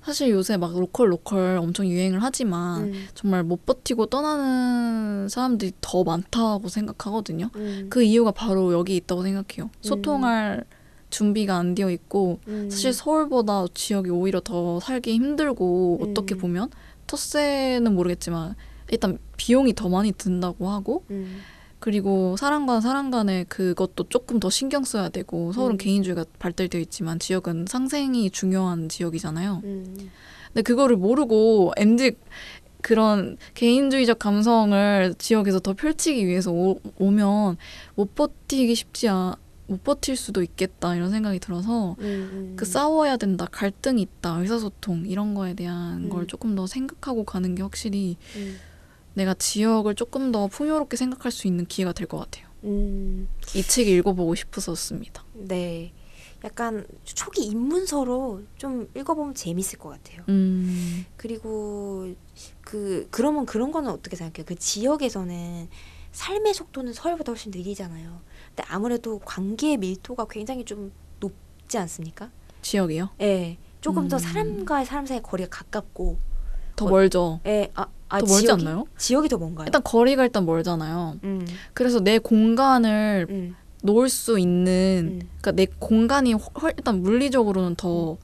사실 요새 막 로컬 로컬 엄청 유행을 하지만 음. 정말 못 버티고 떠나는 사람들이 더 많다고 생각하거든요. 음. 그 이유가 바로 여기 있다고 생각해요. 소통할 준비가 안 되어 있고 음. 사실 서울보다 지역이 오히려 더 살기 힘들고 음. 어떻게 보면 텃세는 모르겠지만 일단 비용이 더 많이 든다고 하고 음. 그리고 사람 간 사람 간의 그것도 조금 더 신경 써야 되고 서울은 음. 개인주의가 발달되어 있지만 지역은 상생이 중요한 지역이잖아요. 음. 근데 그거를 모르고 엔직 그런 개인주의적 감성을 지역에서 더 펼치기 위해서 오, 오면 못 버티기 쉽지 않, 못 버틸 수도 있겠다 이런 생각이 들어서 음. 음. 그 싸워야 된다, 갈등이 있다, 의사소통 이런 거에 대한 음. 걸 조금 더 생각하고 가는 게 확실히 음. 내가 지역을 조금 더 풍요롭게 생각할 수 있는 기회가 될 것 같아요. 음. 이책 읽어보고 싶었었습니다. 네. 약간 초기 입문서로 좀 읽어보면 재밌을 것 같아요. 음, 그리고 그 그러면 그런 거는 어떻게 생각해요? 그 지역에서는 삶의 속도는 서울보다 훨씬 느리잖아요. 근데 아무래도 관계의 밀도가 굉장히 좀 높지 않습니까? 지역이요? 예. 조금 더 음. 사람과의 사람 사이의 거리가 가깝고, 더 어, 멀죠. 예, 아, 아 더 멀지 지역이, 않나요? 지역이 더 뭔가요? 일단 거리가 일단 멀잖아요. 음, 그래서 내 공간을 음, 놓을 수 있는 음, 그러니까 내 공간이 훨- 일단 물리적으로는 더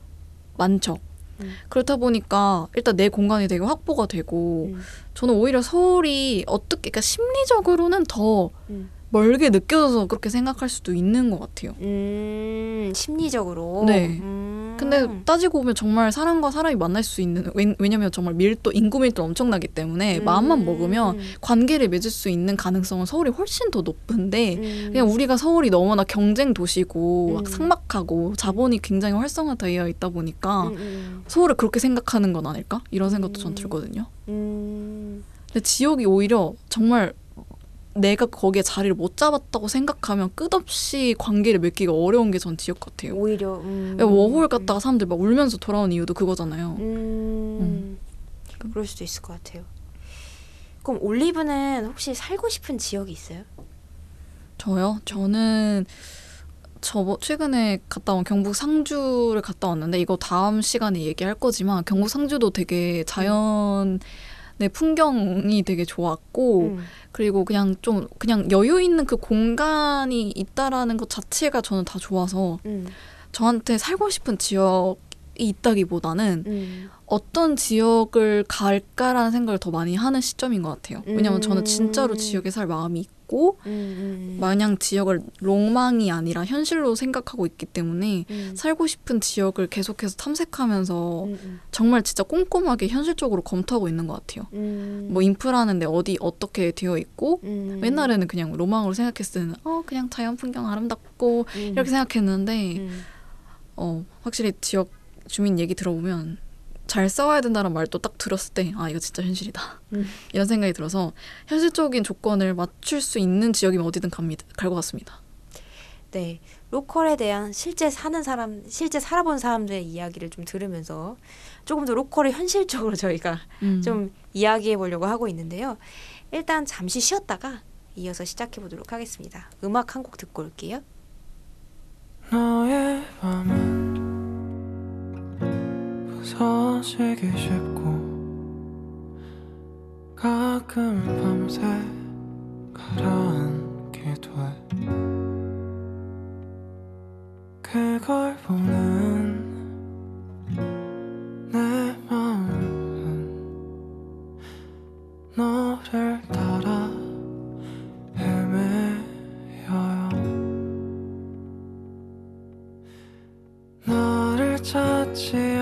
많죠. 음. 그렇다 보니까 일단 내 공간이 되게 확보가 되고 음, 저는 오히려 서울이 어떻게 그러니까 심리적으로는 더 음. 멀게 느껴져서 그렇게 생각할 수도 있는 것 같아요. 음, 심리적으로. 네. 음. 근데 따지고 보면 정말 사람과 사람이 만날 수 있는 왜, 왜냐면 정말 밀도 인구 밀도 엄청나기 때문에 음. 마음만 먹으면 관계를 맺을 수 있는 가능성은 서울이 훨씬 더 높은데 음. 그냥 우리가 서울이 너무나 경쟁 도시고 막 음. 삭막하고 자본이 굉장히 활성화되어 있다 보니까 음, 음, 서울을 그렇게 생각하는 건 아닐까 이런 생각도 전 음. 들거든요. 음. 근데 지역이 오히려 정말 내가 거기에 자리를 못 잡았다고 생각하면 끝없이 관계를 맺기가 어려운 게 전 지역 같아요. 오히려 음. 워홀 갔다가 사람들 막 울면서 돌아온 이유도 그거잖아요. 음. 그럴 수도 있을 것 같아요. 그럼 올리브는 혹시 살고 싶은 지역이 있어요? 저요? 저는 저 최근에 갔다 온 경북 상주를 갔다 왔는데 이거 다음 시간에 얘기할 거지만 경북 상주도 되게 자연 의 풍경이 되게 좋았고 음. 그리고 그냥 좀 그냥 여유 있는 그 공간이 있다라는 것 자체가 저는 다 좋아서 음. 저한테 살고 싶은 지역이 있다기보다는 음. 어떤 지역을 갈까라는 생각을 더 많이 하는 시점인 것 같아요. 왜냐면 저는 진짜로 음. 지역에 살 마음이 있고 음. 음. 마냥 지역을 로망이 아니라 현실로 생각하고 있기 때문에 음. 살고 싶은 지역을 계속해서 탐색하면서 음. 음. 정말 진짜 꼼꼼하게 현실적으로 검토하고 있는 것 같아요. 음. 뭐 인프라는 데 어디 어떻게 되어 있고 음. 옛날에는 그냥 로망으로 생각했을 때는 어 그냥 자연 풍경 아름답고 음. 이렇게 생각했는데 음. 어 확실히 지역 주민 얘기 들어보면 잘 싸워야 된다는 말도 딱 들었을 때 아 이거 진짜 현실이다 음. 이런 생각이 들어서 현실적인 조건을 맞출 수 있는 지역이면 어디든 갑니다 갈 것 같습니다. 네. 로컬에 대한 실제 사는 사람, 실제 살아본 사람들의 이야기를 좀 들으면서 조금 더 로컬을 현실적으로 저희가 음. 좀 이야기해 보려고 하고 있는데요. 일단 잠시 쉬었다가 이어서 시작해 보도록 하겠습니다. 음악 한 곡 듣고 올게요. 부서지기 쉽고 가끔 밤새 가라앉게 돼. 그걸 보는 내 마음은 너를 따라 헤매여요. 나를 찾지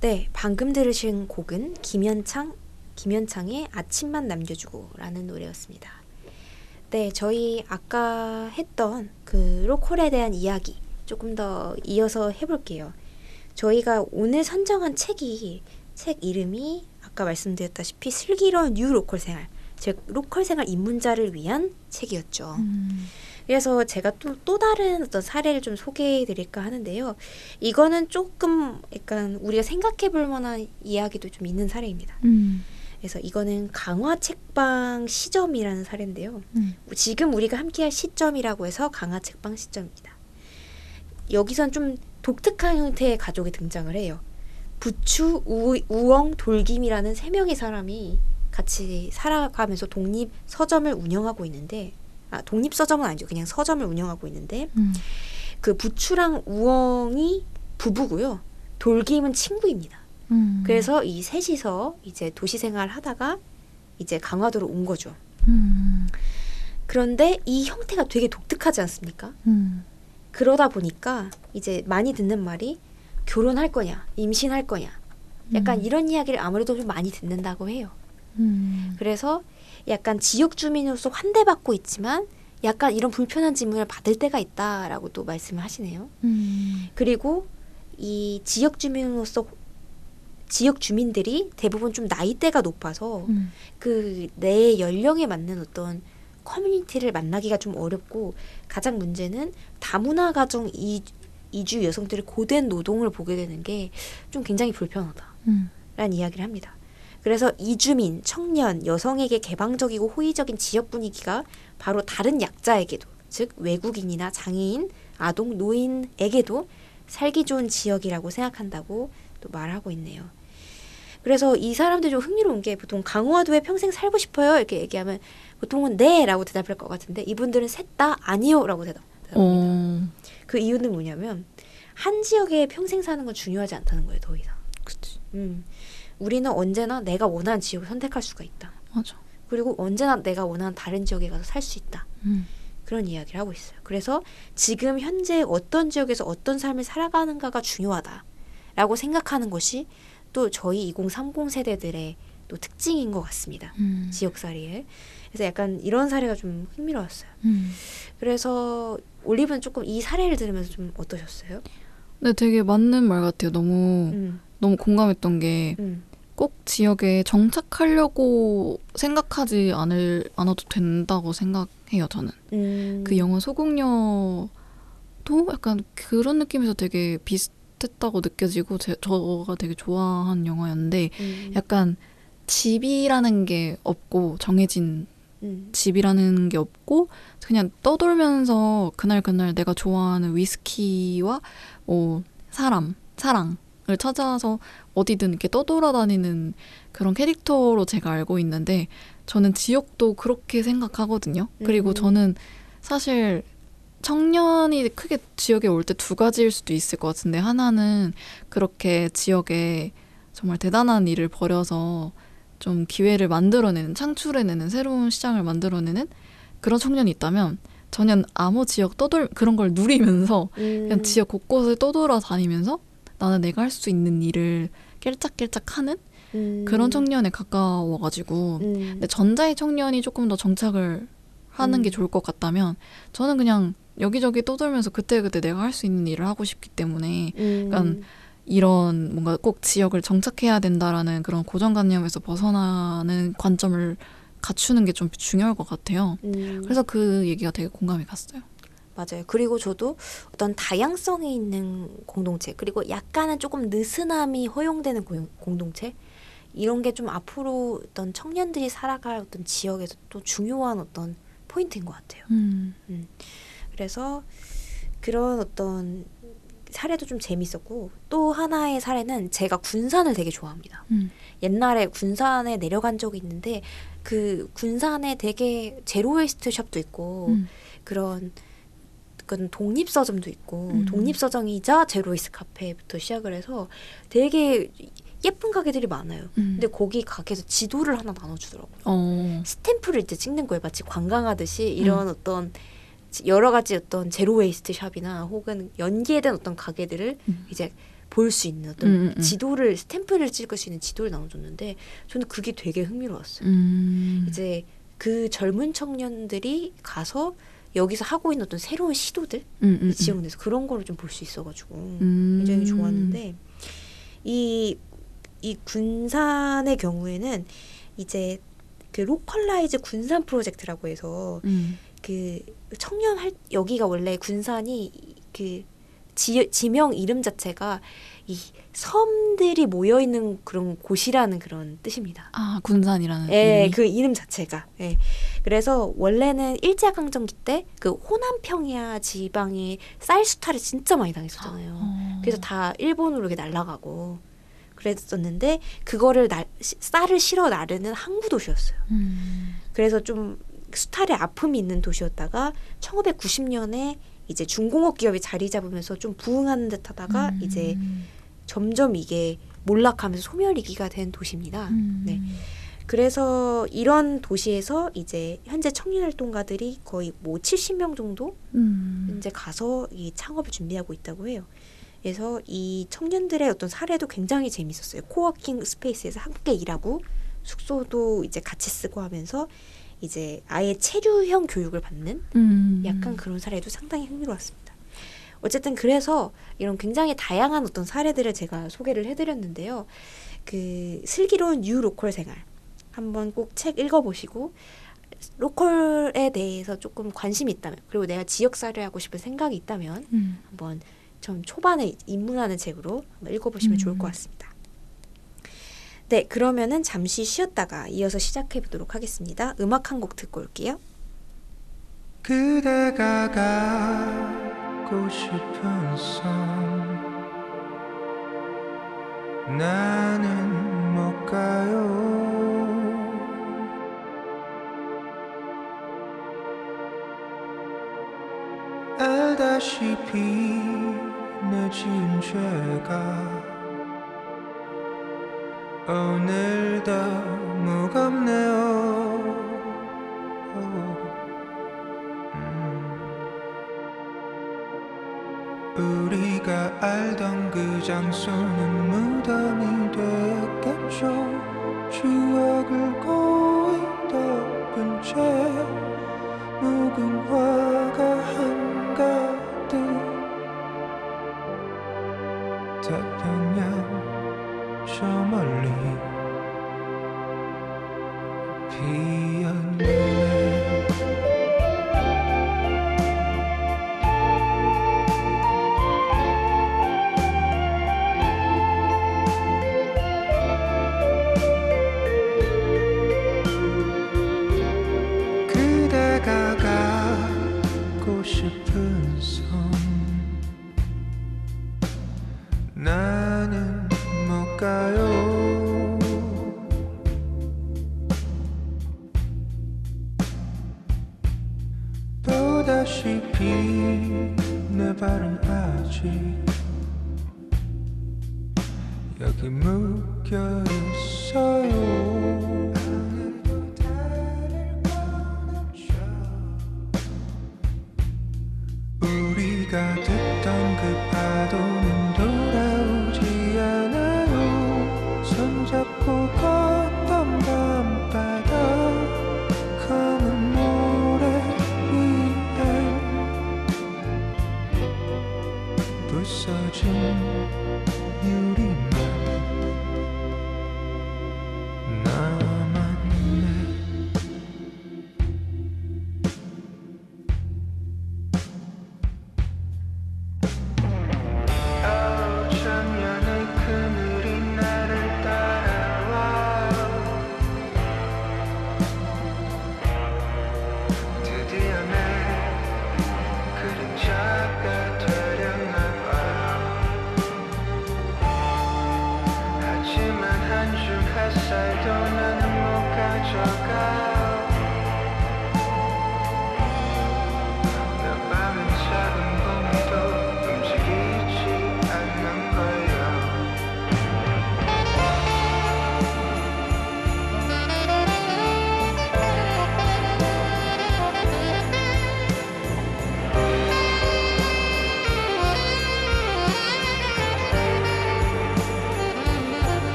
네, 방금 들으신 곡은 김현창 김현창의 아침만 남겨주고라는 노래였습니다. 네, 저희 아까 했던 그 로컬에 대한 이야기 조금 더 이어서 해볼게요. 저희가 오늘 선정한 책이 책 이름이 아까 말씀드렸다시피 슬기로운 뉴 로컬 생활, 즉 로컬 생활 입문자를 위한 책이었죠. 음. 그래서 제가 또, 또 다른 어떤 사례를 좀 소개해 드릴까 하는데요. 이거는 조금 약간 우리가 생각해 볼 만한 이야기도 좀 있는 사례입니다. 음. 그래서 이거는 강화 책방 시점이라는 사례인데요. 음. 지금 우리가 함께 할 시점이라고 해서 강화 책방 시점입니다. 여기선 좀 독특한 형태의 가족이 등장을 해요. 부추, 우, 우엉, 돌김이라는 세 명의 사람이 같이 살아가면서 독립 서점을 운영하고 있는데 아, 독립 서점은 아니죠. 그냥 서점을 운영하고 있는데 음. 그 부추랑 우엉이 부부고요. 돌김은 친구입니다. 음. 그래서 이 셋이서 이제 도시 생활 하다가 이제 강화도로 온 거죠. 음. 그런데 이 형태가 되게 독특하지 않습니까? 음. 그러다 보니까 이제 많이 듣는 말이 결혼할 거냐, 임신할 거냐. 약간 음. 이런 이야기를 아무래도 좀 많이 듣는다고 해요. 음. 그래서 약간 지역 주민으로서 환대받고 있지만 약간 이런 불편한 질문을 받을 때가 있다라고 또 말씀을 하시네요. 음. 그리고 이 지역 주민으로서 지역 주민들이 대부분 좀 나이대가 높아서 음. 그내 연령에 맞는 어떤 커뮤니티를 만나기가 좀 어렵고 가장 문제는 다문화 가정 이, 이주 여성들의 고된 노동을 보게 되는 게 좀 굉장히 불편하다. 음. 라는 이야기를 합니다. 그래서 이주민, 청년, 여성에게 개방적이고 호의적인 지역 분위기가 바로 다른 약자에게도, 즉 외국인이나 장애인, 아동, 노인에게도 살기 좋은 지역이라고 생각한다고 또 말하고 있네요. 그래서 이 사람들이 좀 흥미로운 게 보통 강화도에 평생 살고 싶어요 이렇게 얘기하면 보통은 네라고 대답할 것 같은데 이분들은 셋 다 아니요라고 대답. 대답합니다. 어. 그 이유는 뭐냐면 한 지역에 평생 사는 건 중요하지 않다는 거예요, 더 이상. 그치. 음. 우리는 언제나 내가 원하는 지역을 선택할 수가 있다. 맞아. 그리고 언제나 내가 원하는 다른 지역에 가서 살 수 있다. 음. 그런 이야기를 하고 있어요. 그래서 지금 현재 어떤 지역에서 어떤 삶을 살아가는가가 중요하다라고 생각하는 것이 또 저희 2030 세대들의 또 특징인 것 같습니다. 음. 지역살이에. 그래서 약간 이런 사례가 좀 흥미로웠어요. 음. 그래서 올리브는 조금 이 사례를 들으면서 좀 어떠셨어요? 근데 되게 맞는 말 같아요. 너무 음, 너무 공감했던 게꼭 음, 지역에 정착하려고 생각하지 않을 않아도 된다고 생각해요. 저는 음. 그 영화 소공녀도 약간 그런 느낌에서 되게 비슷 했다고 느껴지고 제, 저가 되게 좋아하는 영화였는데 음, 약간 집이라는 게 없고 정해진 음, 집이라는 게 없고 그냥 떠돌면서 그날 그날 내가 좋아하는 위스키와 뭐 사람 사랑을 찾아서 어디든 이렇게 떠돌아다니는 그런 캐릭터로 제가 알고 있는데 저는 지역도 그렇게 생각하거든요. 그리고 음. 저는 사실 청년이 크게 지역에 올 때 두 가지일 수도 있을 것 같은데 하나는 그렇게 지역에 정말 대단한 일을 벌여서 좀 기회를 만들어내는 창출해내는 새로운 시장을 만들어내는 그런 청년이 있다면 저는 아무 지역 떠돌 그런 걸 누리면서 음, 그냥 지역 곳곳을 떠돌아 다니면서 나는 내가 할 수 있는 일을 깨짝깨짝 하는 음, 그런 청년에 가까워가지고 음, 근데 전자의 청년이 조금 더 정착을 하는 음. 게 좋을 것 같다면 저는 그냥 여기저기 떠돌면서 그때그때 내가 할 수 있는 일을 하고 싶기 때문에 음, 약간 이런 뭔가 꼭 지역을 정착해야 된다라는 그런 고정관념에서 벗어나는 관점을 갖추는 게 좀 중요할 것 같아요. 음. 그래서 그 얘기가 되게 공감이 갔어요. 맞아요. 그리고 저도 어떤 다양성이 있는 공동체, 그리고 약간은 조금 느슨함이 허용되는 고용- 공동체, 이런 게 좀 앞으로 어떤 청년들이 살아갈 어떤 지역에서 또 중요한 어떤 포인트인 것 같아요. 음. 그래서 그런 어떤 사례도 좀 재밌었고, 또 하나의 사례는 제가 군산을 되게 좋아합니다. 음. 옛날에 군산에 내려간 적이 있는데, 그 군산에 되게 zero waste shop도 있고, 음. 그런 그런 독립 서점도 있고 음. 독립 서점이자 zero waste 카페부터 시작을 해서 되게 예쁜 가게들이 많아요. 음. 근데 거기 가게에서 지도를 하나 나눠주더라고요. 어. 스탬프를 이제 찍는 거예요. 마치 관광하듯이 이런 어떤 지- 여러 가지 어떤 zero waste shop이나 혹은 연계된 어떤 가게들을 음. 이제 볼 수 있는 어떤 음, 음, 음. 지도를 스탬프를 찍을 수 있는 지도를 나눠줬는데 저는 그게 되게 흥미로웠어요. 음. 이제 그 젊은 청년들이 가서 여기서 하고 있는 어떤 새로운 시도들 이 지역 내에서 그런 거를 좀 볼 수 있어가지고 음. 굉장히 좋았는데 이, 이 군산의 경우에는 이제 그 로컬라이즈 군산 프로젝트라고 해서 음. 그 청년 할 여기가 원래 군산이 그 지, 지명 이름 자체가 이 섬들이 모여 있는 그런 곳이라는 그런 뜻입니다. 아 군산이라는 예? 그 이름 자체가. 예. 그래서 원래는 일제 강점기 때 그 호남 평야 지방에 쌀 수탈을 진짜 많이 당했었잖아요. 어. 그래서 다 일본으로 이렇게 날아가고 그랬었는데 그거를 날, 시- 쌀을 실어 나르는 항구 도시였어요. 음. 그래서 좀 수탈의 아픔이 있는 도시였다가 1990년에 이제 중공업 기업이 자리 잡으면서 좀 부흥하는 듯 하다가 음. 이제 점점 이게 몰락하면서 소멸위기가 된 도시입니다. 음. 네. 그래서 이런 도시에서 이제 현재 청년 활동가들이 거의 뭐 70명 정도 음. 이제 가서 이 창업을 준비하고 있다고 해요. 그래서 이 청년들의 어떤 사례도 굉장히 재밌었어요. coworking space에서 함께 일하고 숙소도 이제 같이 쓰고 하면서 이제 아예 체류형 교육을 받는 음. 약간 그런 사례도 상당히 흥미로웠습니다. 어쨌든 그래서 이런 굉장히 다양한 어떤 사례들을 제가 소개를 해드렸는데요. 그 슬기로운 뉴 로컬 생활 한번 꼭 책 읽어보시고 로컬에 대해서 조금 관심이 있다면 그리고 내가 지역살이를 하고 싶은 생각이 있다면 음. 한번 좀 초반에 입문하는 책으로 한번 읽어보시면 좋을 것 음. 같습니다. 네, 그러면은 잠시 쉬었다가 이어서 시작해 보도록 하겠습니다. 음악 한 곡 듣고 올게요. 그대가 가고 싶은 섬 나는 못 가요 알다시피 내린 지은 죄가 오늘 더 무겁네요 음. 우리가 알던 그 장소는 무덤이 되었겠죠 추억을 고이 덮은 채 묵은 화 듣던 그 파도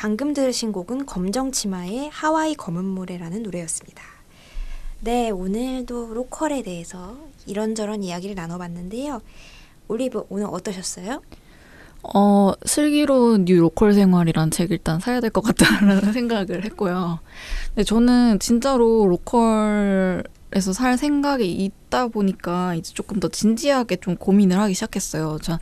방금 들으신 곡은 검정치마의 하와이 검은 모래라는 노래였습니다. 네, 오늘도 로컬에 대해서 이런저런 이야기를 나눠봤는데요. 올리브 오늘 어떠셨어요? 어, 슬기로운 뉴 로컬 생활이란 책 일단 사야 될 것 같다라는 (laughs) 생각을 했고요. 근데 저는 진짜로 로컬에서 살 생각이 있다 보니까 이제 조금 더 진지하게 좀 고민을 하기 시작했어요. 저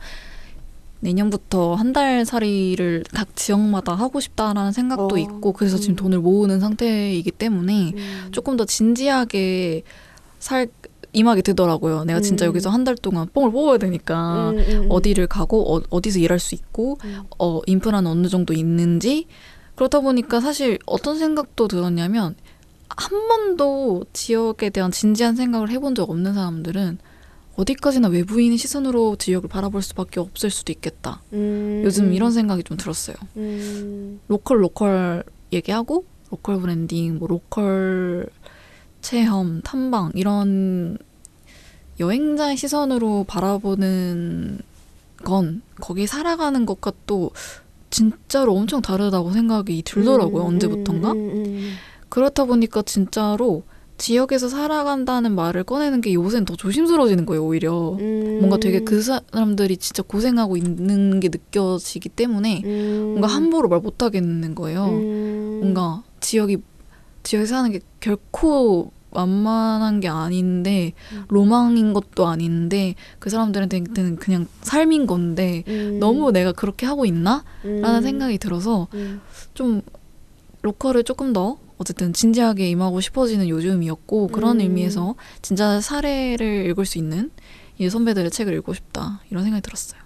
내년부터 한 달 살이를 각 지역마다 하고 싶다라는 생각도 어, 있고 그래서 지금 음. 돈을 모으는 상태이기 때문에 음, 조금 더 진지하게 살 임하게 되더라고요. 내가 진짜 음. 여기서 한 달 동안 뽕을 뽑아야 되니까 음, 음, 음. 어디를 가고 어, 디서 일할 수 있고 음. 어 인프라는 어느 정도 있는지 그러다 보니까 사실 어떤 생각도 들었냐면 한 번도 지역에 대한 진지한 생각을 해본 적 없는 사람들은 어디까지나 외부인의 시선으로 지역을 바라볼 수밖에 없을 수도 있겠다. 음, 요즘 음, 이런 생각이 좀 들었어요. 음, 로컬 로컬 얘기하고 로컬 브랜딩, 뭐 로컬 체험, 탐방 이런 여행자의 시선으로 바라보는 건 거기 살아가는 것과 또 진짜로 엄청 다르다고 생각이 들더라고요. 음, 언제부턴가. 음, 음, 그렇다 보니까 진짜로 지역에서 살아간다는 말을 꺼내는 게 요새는 더 조심스러워지는 거예요, 오히려. 음. 뭔가 되게 그 사람들이 진짜 고생하고 있는 게 느껴지기 때문에 음. 뭔가 함부로 말 못 하겠는 거예요. 음. 뭔가 지역이 지역에 사는 게 결코 만만한 게 아닌데 음. 로망인 것도 아닌데 그 사람들한테는 그냥 삶인 건데 음. 너무 내가 그렇게 하고 있나? 라는 음. 생각이 들어서 음. 좀 로컬을 조금 더 어쨌든 진지하게 임하고 싶어지는 요즘이었고 그런 음. 의미에서 진짜 사례를 읽을 수 있는 이 선배들의 책을 읽고 싶다 이런 생각이 들었어요.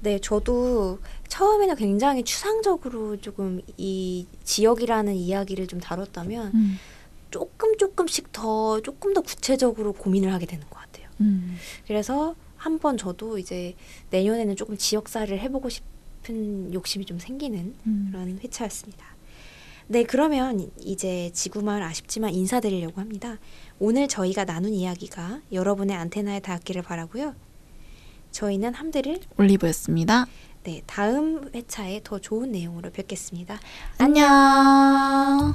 네, 저도 처음에는 굉장히 추상적으로 조금 이 지역이라는 이야기를 좀 다뤘다면 음. 조금 조금씩 더 조금 더 구체적으로 고민을 하게 되는 것 같아요. 음. 그래서 한번 저도 이제 내년에는 조금 지역사를 해보고 싶은 욕심이 좀 생기는 음. 그런 회차였습니다. 네, 그러면 이제 지구마을 아쉽지만 인사드리려고 합니다. 오늘 저희가 나눈 이야기가 여러분의 안테나에 닿기를 바라고요. 저희는 함드릴 올리브였습니다. 네, 다음 회차에 더 좋은 내용으로 뵙겠습니다. 안녕.